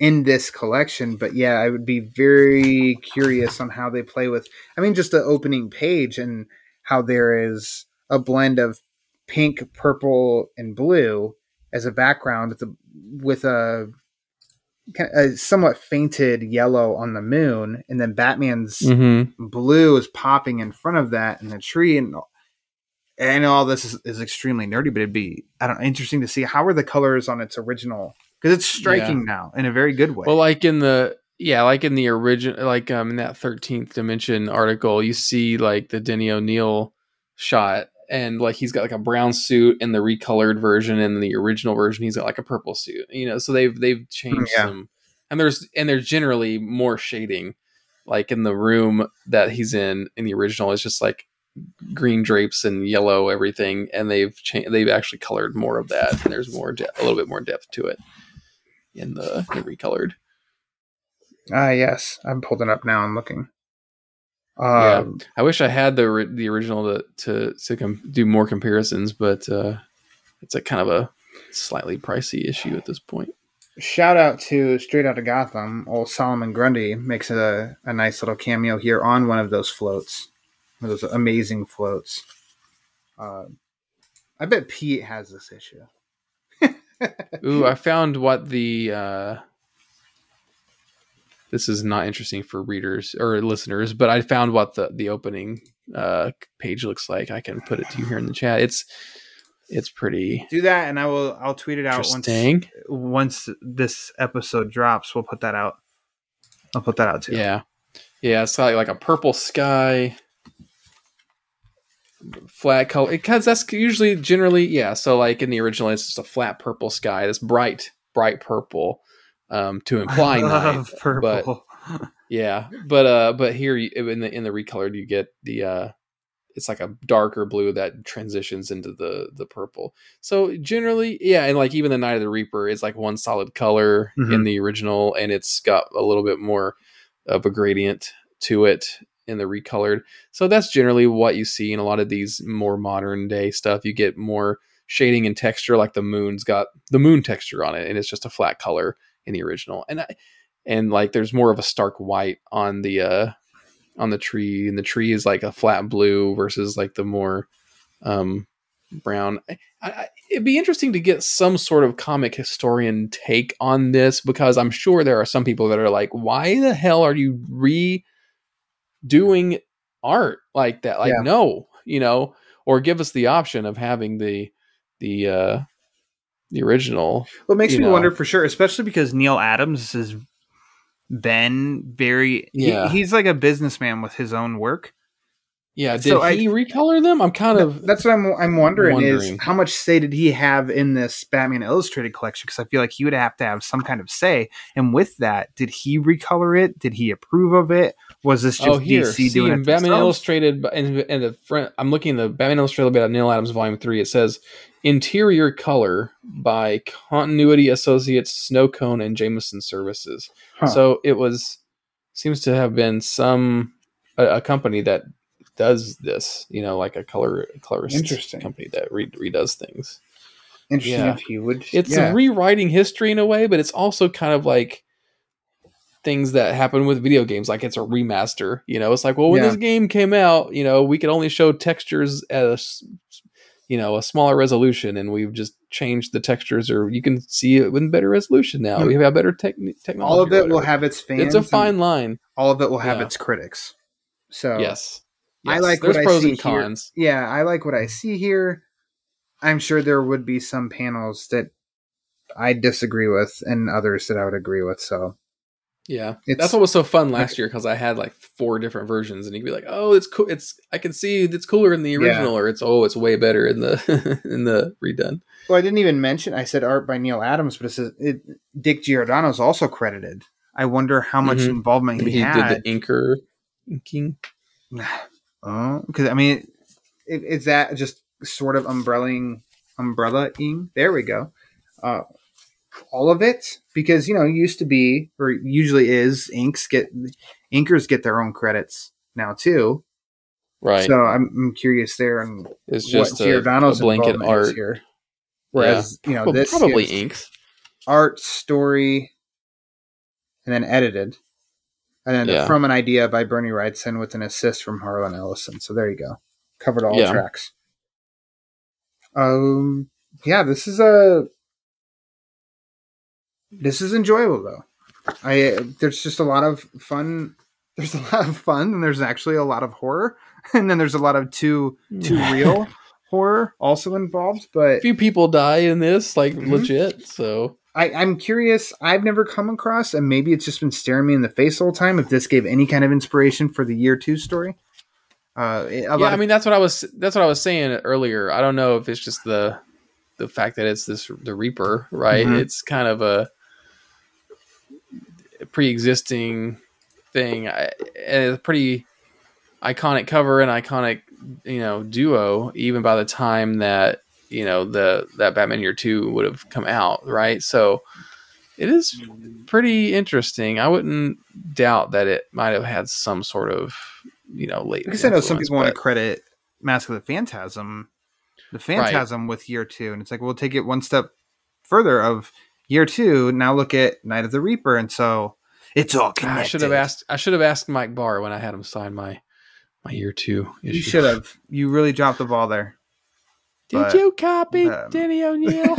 in this collection, but yeah, I would be very curious on how they play with. I mean, just the opening page and how there is a blend of pink, purple, and blue as a background with a, with a, a somewhat fainted yellow on the moon, and then Batman's Mm-hmm. blue is popping in front of that and the tree and and all this is, is extremely nerdy, but it'd be I don't know, interesting to see how are the colors on its original because it's striking now in a very good way. Well, like in the yeah, like in the original, like um in that thirteenth dimension article, you see like the Denny O'Neil shot, and like he's got like a brown suit in the recolored version and the original version he's got like a purple suit you know so they've they've changed Yeah. some and there's and there's generally more shading like in the room that he's in in the original it's just like green drapes and yellow everything and they've changed they've actually colored more of that and there's more de- a little bit more depth to it in the, the recolored Ah, yes. I'm pulled it up now and looking. Yeah. Um, I wish I had the the original to to to com- do more comparisons, but uh, it's a kind of a slightly pricey issue at this point. Shout out to Straight Outta Gotham. Old Solomon Grundy makes a, a nice little cameo here on one of those floats, one of those amazing floats. Uh, I bet Pete has this issue. Ooh, I found what the uh, this is not interesting for readers or listeners, but I found what the the opening uh, page looks like. I can put it to you here in the chat. It's it's pretty Do that, and I will. I'll tweet it out once once this episode drops. We'll put that out. I'll put that out too. Yeah, yeah. It's like like a purple sky, flat color. Because that's usually generally yeah. So like in the original, it's just a flat purple sky. This bright bright purple um, to imply night. purple. Yeah, but uh, but here in the in the recolored, you get the uh, it's like a darker blue that transitions into the the purple. So generally, yeah, and like even the Night of the Reaper is like one solid color in Mhm. the original, and it's got a little bit more of a gradient to it in the recolored. So that's generally what you see in a lot of these more modern day stuff. You get more shading and texture, like the moon's got the moon texture on it, and it's just a flat color in the original. And I, and like there's more of a stark white on the uh on the tree, and the tree is like a flat blue versus like the more um brown. I, I, it'd be interesting to get some sort of comic historian take on this because I'm sure there are some people that are like, why the hell are you redoing art like that? Like, Yeah. no, you know, or give us the option of having the the uh the original. Well, it makes me know. wonder for sure, especially because Neal Adams has been very. he- Yeah. he's like a businessman with his own work. Yeah, did So I- he recolor them? I'm kind of That's what I'm. I'm wondering, wondering. is how much say did he have in this Batman Illustrated collection? Because I feel like he would have to have some kind of say. And with that, did he recolor it? Did he approve of it? Was this oh, just oh here DC see doing Batman themselves? Illustrated and in the front. I'm looking at the Batman Illustrated by Neal Adams Volume Three. It says interior color by Continuity Associates, Snow Cone, and Jameson Services. Huh. So it was seems to have been some a, a company that does this. You know, like a color colorist Interesting. company that re- redoes things. Interesting yeah. if he would. it's yeah. rewriting history in a way, but it's also kind of like things that happen with video games. Like it's a remaster. You know, it's like, well, when Yeah. this game came out, you know, we could only show textures at a, you know, a smaller resolution, and we've just changed the textures, or you can see it with better resolution now. Hmm. We have better tech technology. all of it will have its fans. It's a fine line. All of it will have Yeah. its critics. So Yes. I like There's what I pros see and here. Yeah, I like what I see here. I'm sure there would be some panels that I disagree with and others that I would agree with. So Yeah, It's- that's what was so fun last year because I had like four different versions, and you could be like, "Oh, it's cool. It's I can see it's cooler in the Yeah. original, or it's oh, it's way better in the in the redone." Well, I didn't even mention. I said art by Neal Adams, but it says it, Dick Giordano is also credited. I wonder how much Mhm. involvement he, He, had. did the inker inking. oh, because I mean, it, is that just sort of umbrellaing, umbrella-ing? There we go. Uh, all of it, because you know, it used to be or usually is inks get inkers get their own credits now too. Right, So I'm, I'm curious there and it's just what a, Giordano's a blanket art. here. Whereas you know Well, this probably inks. art story and then edited. And then Yeah. from an idea by Bernie Wrightson with an assist from Harlan Ellison. So there you go. Covered all Yeah. tracks. Um yeah, this is a this is enjoyable though. I there's just a lot of fun there's a lot of fun and there's actually a lot of horror and then there's a lot of too too real horror also involved but A few people die in this, like Mhm. legit. So I, I'm curious. I've never come across, and maybe it's just been staring me in the face the whole time. If this gave any kind of inspiration for the year two story, Uh, yeah, I mean that's what I was that's what I was saying earlier. I don't know if it's just the the fact that it's this the Reaper, right? Mhm. It's kind of a pre-existing thing, I, and it's a pretty iconic cover and iconic you know duo. Even by the time that you know the that Batman Year Two would have come out, right? So it is pretty interesting. I wouldn't doubt that it might have had some sort of you know late. because I know some people want to credit Mask of the Phantasm, the Phantasm with year two, and it's like we'll take it one step further of year two. Now look at Night of the Reaper, and so it's all connected. I should have asked. I should have asked Mike Barr when I had him sign my my year two issue. You should have. You really dropped the ball there. Did but, you copy um, Danny O'Neil?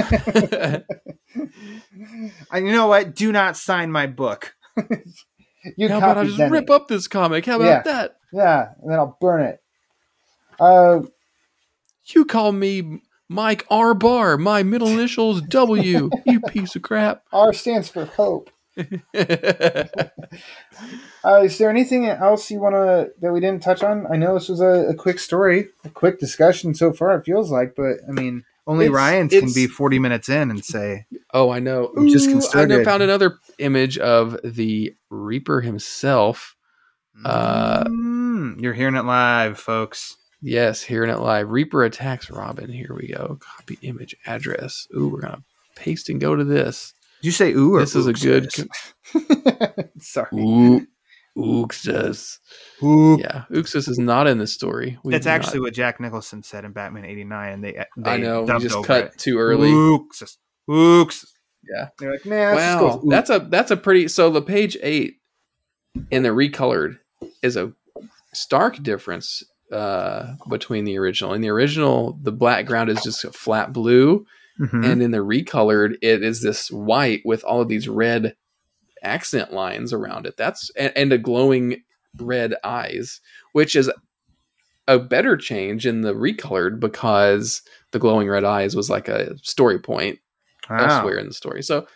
And you know what? Do not sign my book. you How about I just rip up this comic? How about Yeah. that? Yeah, and then I'll burn it. Uh, You call me Mike R. Barr. My middle initials W. you piece of crap. R stands for hope. Uh, is there anything else you want to that we didn't touch on? I know this was a, a quick story, a quick discussion so far. It feels like, but I mean, only It's- Ryan's can be forty minutes in and say, oh, I know. I'm just I found another image of the Reaper himself. Uh, Mm, "You're hearing it live, folks." Yes, hearing it live. Reaper attacks Robin. Here we go. Copy image address. Ooh, we're gonna paste and go to this. Did you say ooh? Or This is a good. guys? Sorry. Ooh, Uxas. Ooh. Yeah, Uxas is not in this story. We That's do not- actually what Jack Nicholson said in Batman '89, and they, they I know. We just cut it. too early. Ooks. Ooks. Yeah. They're like, nah. let's Wow, that's a that's a pretty. So the page eight in the recolored is a stark difference uh, between the original. In the original, the black ground is just a flat blue, Mhm. and in the recolored, it is this white with all of these red accent lines around it. That's and, and a glowing red eyes, which is a better change in the recolored because the glowing red eyes was like a story point Wow. elsewhere in the story. So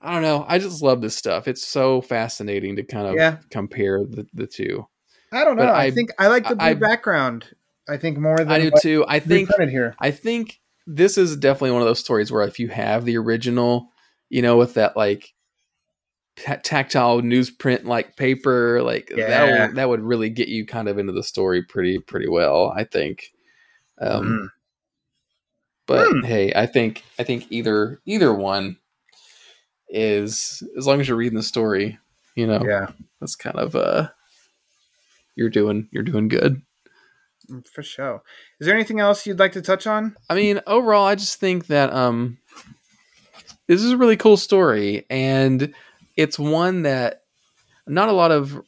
I don't know. I just love this stuff. It's so fascinating to kind of Yeah. compare the, the two. I don't know. I, I- think I like the blue I- background. I think more than I do too. I think here. I think this is definitely one of those stories where if you have the original, you know, with that like ta- tactile newsprint like paper, like Yeah. that would, that would really get you kind of into the story pretty pretty well. I think. Um, Mm. But Hmm. hey, I think I think either either one is as long as you're reading the story, you know, Yeah, that's kind of uh you're doing you're doing good. For sure. Is there anything else you'd like to touch on? I mean, overall, I just think that um, this is a really cool story, and it's one that not a lot of.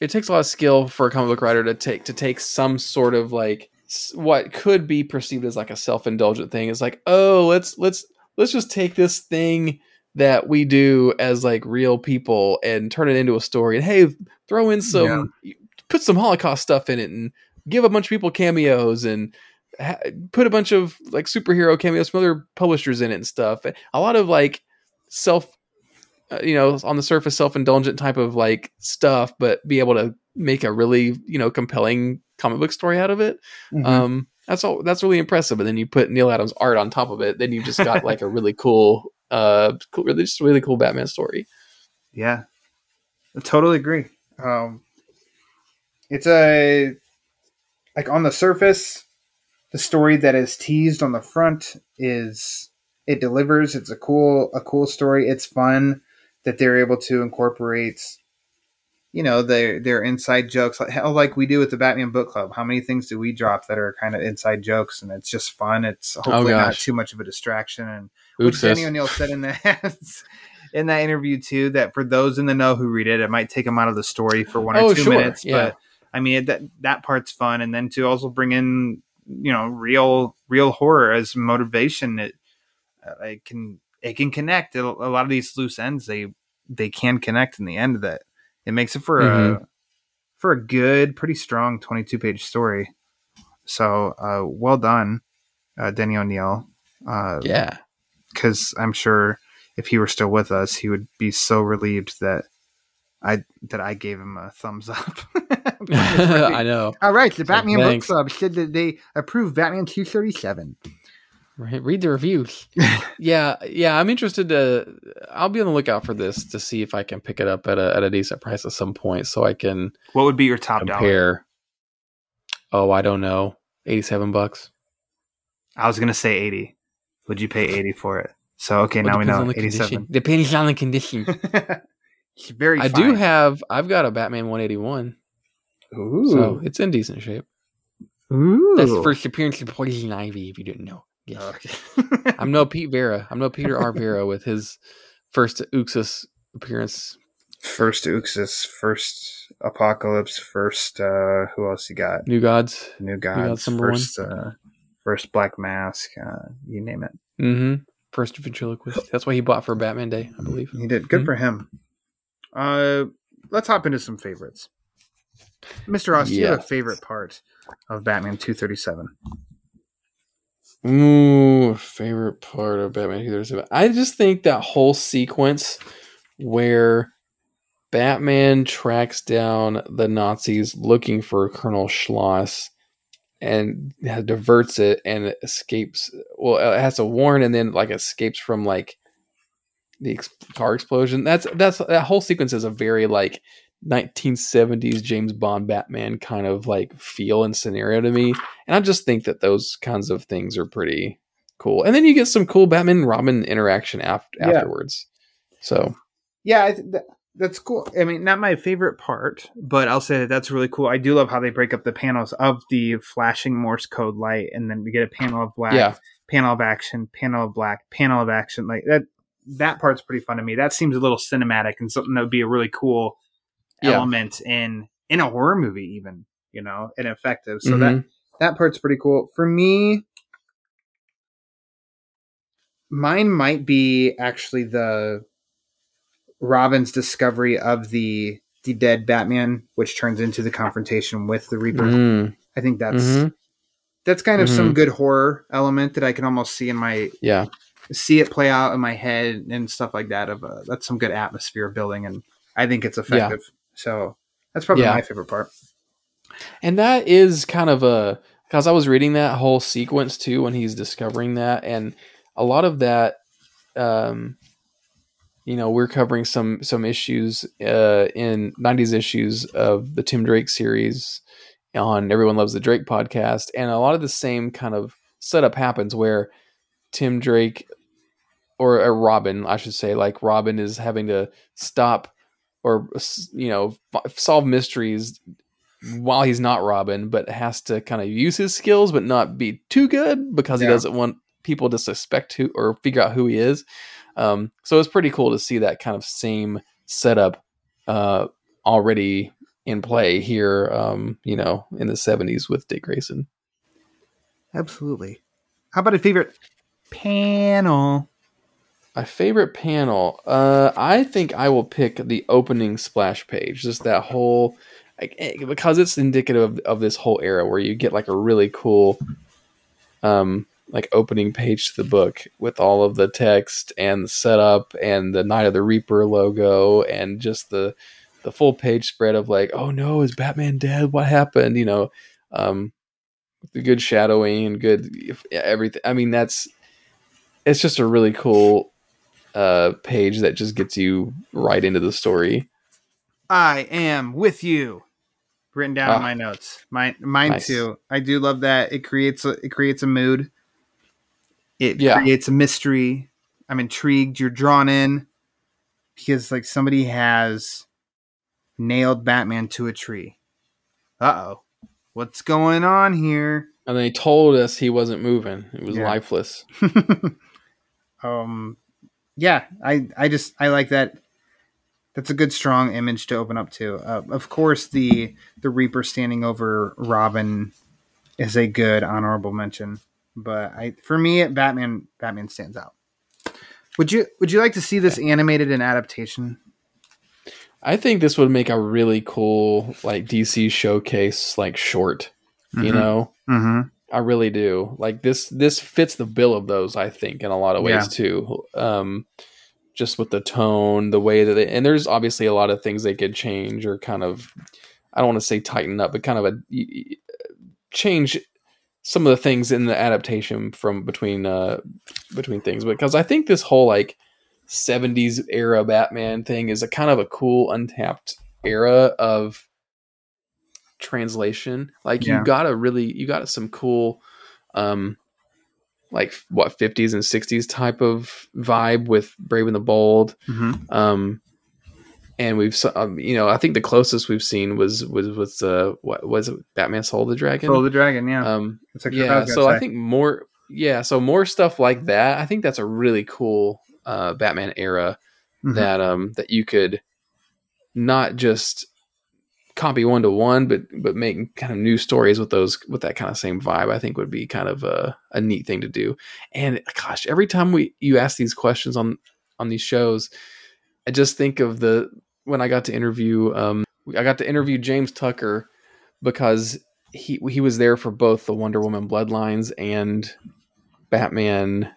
It takes a lot of skill for a comic book writer to take to take some sort of like what could be perceived as like a self indulgent thing. It's like, oh, let's let's let's just take this thing that we do as like real people and turn it into a story. And hey, throw in some, put some Holocaust stuff in it, and give a bunch of people cameos and ha- put a bunch of like superhero cameos from other publishers in it and stuff. A lot of like self, uh, you know, on the surface self indulgent type of like stuff, but be able to make a really you know compelling comic book story out of it. Mhm. Um, that's all. That's really impressive. And then you put Neal Adams art on top of it. Then you just got like a really cool, uh, cool, really just really cool Batman story. Yeah, I totally agree. Um, it's a like on the surface, the story that is teased on the front is it delivers. It's a cool a cool story. It's fun that they're able to incorporate. You know their their inside jokes, like hell, like we do with the Batman Book Club. How many things do we drop that are kind of inside jokes, and it's just fun. It's oh, hopefully not too much of a distraction, and which Oops, Danny sis. O'Neil said in that in that interview too that for those in the know who read it, it might take them out of the story for one or Oh, two sure, minutes. yeah. But I mean that that part's fun, and then to also bring in you know real real horror as motivation, it uh, it can it can connect. It'll, a lot of these loose ends they they can connect in the end of that. It makes it for Mm-hmm. a for a good, pretty strong twenty two page story. So uh, well done, uh, Denny O'Neil. Uh, Yeah. because I'm sure if he were still with us, he would be so relieved that I that I gave him a thumbs up. I know. All right, the Batman Book. Club said that they approved Batman 237. Right, read the reviews. yeah, yeah. I'm interested to. I'll be on the lookout for this to see if I can pick it up at a at a decent price at some point, so I can What would be your top dollar? compare. Oh, I don't know. Eighty-seven bucks. I was gonna say 80. Would you pay 80 for it? So okay, Well, now we know 87. condition. Depends on the condition. It's very. I do have. I've got a Batman 181, Ooh. so it's in decent shape. Ooh. That's the first appearance of Poison Ivy. If you didn't know. Yes. Okay. I'm no Pete Vera. I'm no Peter R. Vera with his first Uxas appearance. first Uxas, first Apokolips, first uh who else you got? New Gods. New Gods Gods, number one. first uh first Black Mask, uh you name it. Mm-hmm. First ventriloquist. That's what he bought for Batman Day, I believe. He did good Mhm. for him. Uh let's hop into some favorites. Mr. Hoss, do you have Yeah. a favorite part of Batman 237? Ooh, favorite part of Batman 237. I just think that whole sequence where Batman tracks down the Nazis looking for Colonel Schloss and diverts it and escapes. Well, it has to warn and then like escapes from like the ex- car explosion. That's that's that whole sequence is a very like 1970s James Bond Batman kind of like feel and scenario to me. And I just think that those kinds of things are pretty cool. And then you get some cool Batman Robin interaction after Yeah. afterwards. So Yeah, I th- that's cool. I mean, not my favorite part, but I'll say that that's really cool. I do love how they break up the panels of the flashing Morse code light, and then we get a panel of black, Yeah. panel of action, panel of black, panel of action. Like that. That part's pretty fun to me. That seems a little cinematic and something that would be a really cool Yeah. element in in a horror movie, even you know, and effective. So Mhm. that that part's pretty cool for me. Mine might be actually the Robin's discovery of the the dead Batman, which turns into the confrontation with the Reaper. Mm, I think that's Mhm. that's kind of some good horror element that I can almost see in my yeah. See it play out in my head and stuff like that. Of uh, that's some good atmosphere building, and I think it's effective. So that's probably Yeah. my favorite part. And that is kind of a because I was reading that whole sequence too when he's discovering that, and a lot of that, um, you know, we're covering some some issues uh, in '90s issues of the Tim Drake series on Everyone Loves the Drake podcast, and a lot of the same kind of setup happens where Tim Drake or a Robin, I should say, like Robin is having to stop or you know f- solve mysteries while he's not Robin, but has to kind of use his skills, but not be too good because he doesn't want people to suspect who or figure out who he is. Um, so it's pretty cool to see that kind of same setup uh, already in play here. Um, you know, in the '70s with Dick Grayson. Absolutely. How about a favorite panel? My favorite panel, uh, I think I will pick the opening splash page. Just that whole, like, eh, because it's indicative of, of this whole era where you get like a really cool, um, like opening page to the book with all of the text and the setup and the Night of the Reaper logo and just the the full page spread of like, oh no, is Batman dead? What happened? You know, um, the good shadowing and good everything. I mean, that's it's just a really cool uh page that just gets you right into the story. I am with you. Written down Ah. in my notes. My mine Nice. too. I do love that. It creates a it creates a mood. It Yeah. creates a mystery. I'm intrigued. You're drawn in because like somebody has nailed Batman to a tree. Uh oh. What's going on here? And they told us he wasn't moving. It was Yeah. lifeless. um yeah i i just i like that. That's a good strong image to open up to. Uh, of course the the reaper standing over robin is a good honorable mention but i for me batman batman stands out. Would you would you like to see this animated in adaptation? I think this would make a really cool like DC showcase like short. You Mhm. know, mm-hmm I really do. Like this this fits the bill of those, I think, in a lot of ways Yeah. too. Um just with the tone, the way that they, and there's obviously a lot of things they could change or kind of, I don't want to say tighten up, but kind of a change some of the things in the adaptation from between uh between things because I think this whole like 70s era Batman thing is a kind of a cool untapped era of translation. Like Yeah. you got a really you got some cool um like what 50s and 60s type of vibe with Brave and the Bold. Mhm. Um and we've um, you know I think the closest we've seen was was was uh what was it Batman Soul of the Dragon. Soul of the Dragon, yeah. um That's actually what I yeah gonna so i think more yeah so more stuff like that i think that's a really cool uh batman era Mhm. that um that you could not just copy one to one but but making kind of new stories with those with that kind of same vibe i think would be kind of a, a neat thing to do and gosh every time we you ask these questions on on these shows i just think of the when i got to interview um i got to interview james tucker because he he was there for both the Wonder Woman Bloodlines and Batman.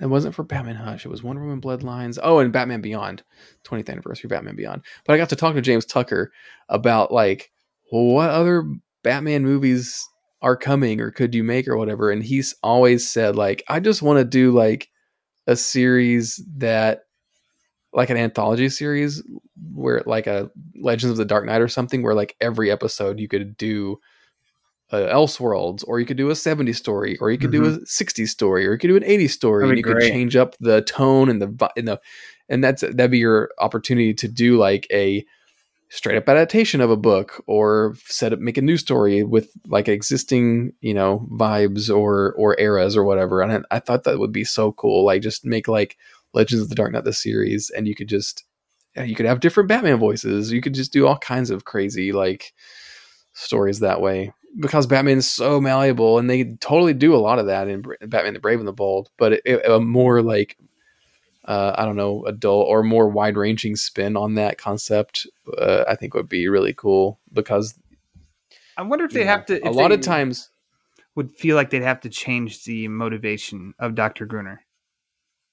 It wasn't for Batman Hush. It was Wonder Woman Bloodlines. Oh, and Batman Beyond, 20th anniversary Batman Beyond. But I got to talk to James Tucker about like what other Batman movies are coming or could you make or whatever. And he's always said like I just want to do like a series that like an anthology series where like a Legends of the Dark Knight or something where like every episode you could do a Elseworlds or you could do a 70s story or you could do a 60s story or you could do an 80s story and you could change up the tone and the and the and that's that'd be your opportunity to do like a straight up adaptation of a book or set up make a new story with like existing you know vibes or or eras or whatever. And I, I thought that would be so cool like just make like Legends of the Dark Knight the series and you could just you could have different Batman voices. You could just do all kinds of crazy like stories that way because Batman's so malleable and they totally do a lot of that in Batman the Brave and the Bold but it, it- a more like uh, I don't know, adult or more wide ranging spin on that concept, uh, I think would be really cool because I wonder if they know, have to. a lot of times. would feel like they'd have to change the motivation of Dr. Gruner.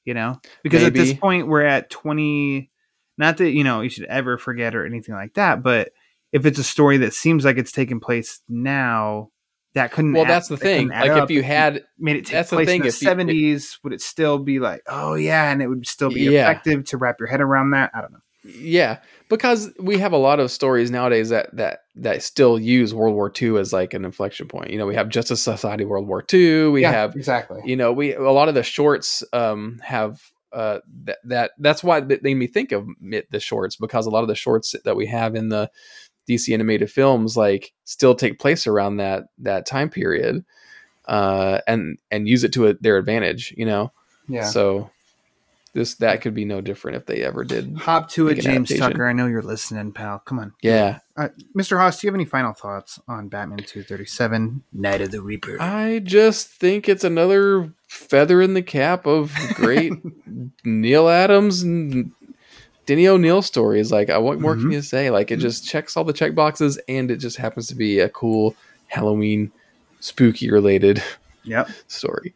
You know, because at this point we're at twenty. Not that you know you should ever forget or anything like that, but if it's a story that seems like it's taking place now, that couldn't. Well, add- that's the that thing. Like if you had, made it take place thing, in the seventies, would it still be like, oh yeah, and it would still be Yeah. effective to wrap your head around that? I don't know. yeah, because we have a lot of stories nowadays that that that still use World War II as like an inflection point. You know, we have Justice Society World War II. We have exactly. you know we a lot of the shorts um have uh that, that that's why that made me think of the shorts because a lot of the shorts that we have in the DC animated films like still take place around that that time period uh and and use it to a, their advantage you know Yeah. so this that could be no different if they ever did Hop to it, James adaptation. Tucker. I know you're listening, pal. Come on. yeah Uh, Mr. Hoss, do you have any final thoughts on Batman 237, Night of the Reaper? I just think it's another feather in the cap of great Neal Adams and Denny O'Neil is Like, I what more Mhm. can you say? Like, it just checks all the check boxes, and it just happens to be a cool Halloween, spooky related Yep. story.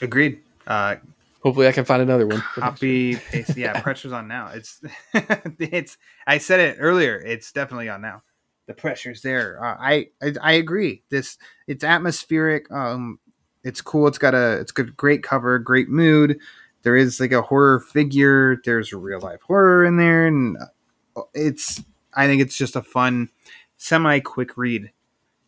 Agreed. Uh, Hopefully, I can find another one. for next year. copy paste. Yeah, pressure's on now. It's it's. I said it earlier. It's definitely on now. The pressure's there. Uh, I, I I agree. This it's atmospheric. Um, it's cool. It's got a it's good, great cover, great mood. There is like a horror figure. There's real life horror in there, and uh, it's. I think it's just a fun, semi quick read.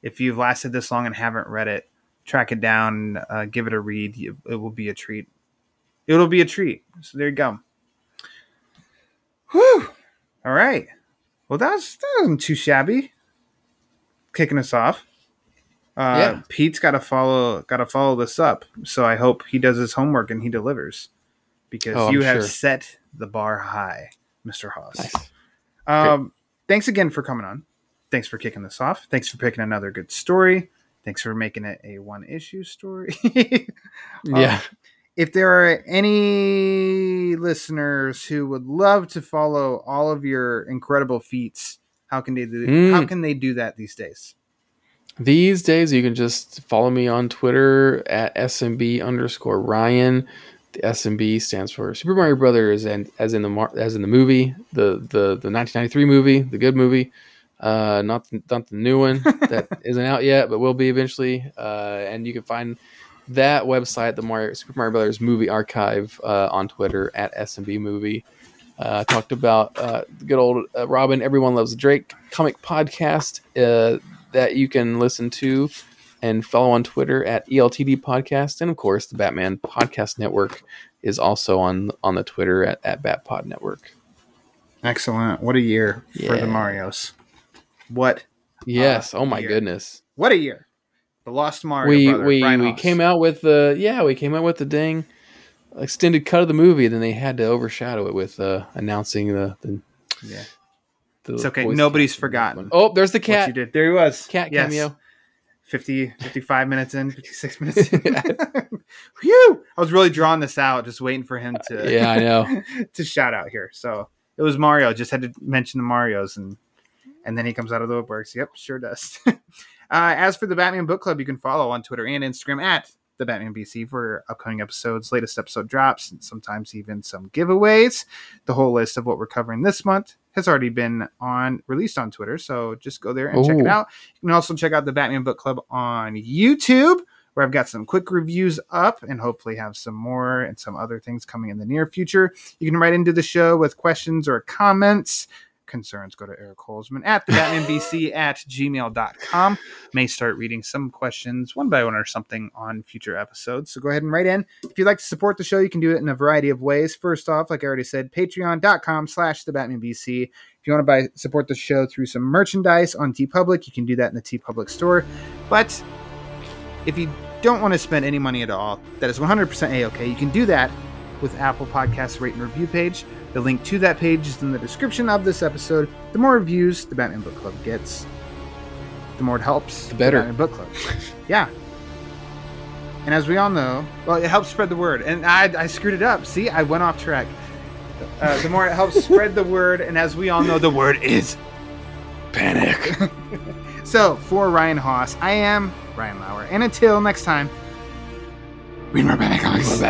If you've lasted this long and haven't read it, track it down, uh, give it a read. You- It will be a treat. It'll be a treat. So there you go. Whew. All right. Well, that, was, that wasn't too shabby. Kicking us off. Uh, Yeah. Pete's got to follow. Got to follow this up. So I hope he does his homework and he delivers, because Oh, I'm you have sure. set the bar high, Mister Hoss. Nice. Um, thanks again for coming on. Thanks for kicking this off. Thanks for picking another good story. Thanks for making it a one issue story. Yeah. if there are any listeners who would love to follow all of your incredible feats, how can they do Mm. how can they do that these days? These days, you can just follow me on Twitter at SMB underscore Ryan. The SMB stands for Super Mario Brothers, and as in the mar- as in the movie, the the the 1993 movie, the good movie, uh, not the, not the new one that isn't out yet, but will be eventually. Uh, and you can find that website, the Mario Super Mario Brothers Movie Archive, uh, on Twitter at SMB Movie. Uh, I talked about uh, the good old uh, Robin. Everyone loves Drake comic podcast uh, that you can listen to and follow on Twitter at ELTD Podcast, and of course, the Batman Podcast Network is also on on the Twitter at, at BatPod Network. Excellent. What a year for the Marios. What Yes. oh my year. goodness. what a year. The Lost Mario we brother, we Brian we came out with the yeah we came out with the dang extended cut of the movie. Then they had to overshadow it with uh, announcing the the. Yeah. the It's okay. Nobody's forgotten. Oh, there's the What cat. you did. There he was. Cat Yes. cameo. 50, 55 minutes in, 56 minutes in. Phew! I was really drawing this out, just waiting for him to Yeah, I know. to shout out here. So it was Mario. Just had to mention the Mario's and and then he comes out of the woodworks. Yep, sure does. uh, as for the Batman Book Club, you can follow on Twitter and Instagram at the Batman BC for upcoming episodes, latest episode drops, and sometimes even some giveaways. The whole list of what we're covering this month has already been on released on Twitter, so just go there and check it out. You can also check out the Batman Book Club on YouTube, where I've got some quick reviews up and hopefully have some more and some other things coming in the near future. You can write into the show with questions or comments. Concerns, go to Eric Holzman at the BatmanBC at gmail.com. May start reading some questions one by one or something on future episodes. So go ahead and write in. If you'd like to support the show, you can do it in a variety of ways. First off, like I already said, patreon.com slash the BatmanBC. If you want to buy support the show through some merchandise on TeePublic, you can do that in the TeePublic store. But if you don't want to spend any money at all, that is 100% A-OK. You can do that with Apple Podcasts rate and review page. The link to that page is in the description of this episode. The more reviews the Batman Book Club gets, the more it helps The better. Batman Book Club. yeah. And as we all know, well, it helps spread the word. And I, I screwed it up. See, I went off track. Uh, the more it helps spread the word, and as we all know, the word is Panic. so, for Ryan Hoss, I am Ryan Lauer. And until next time, read more Batman comics.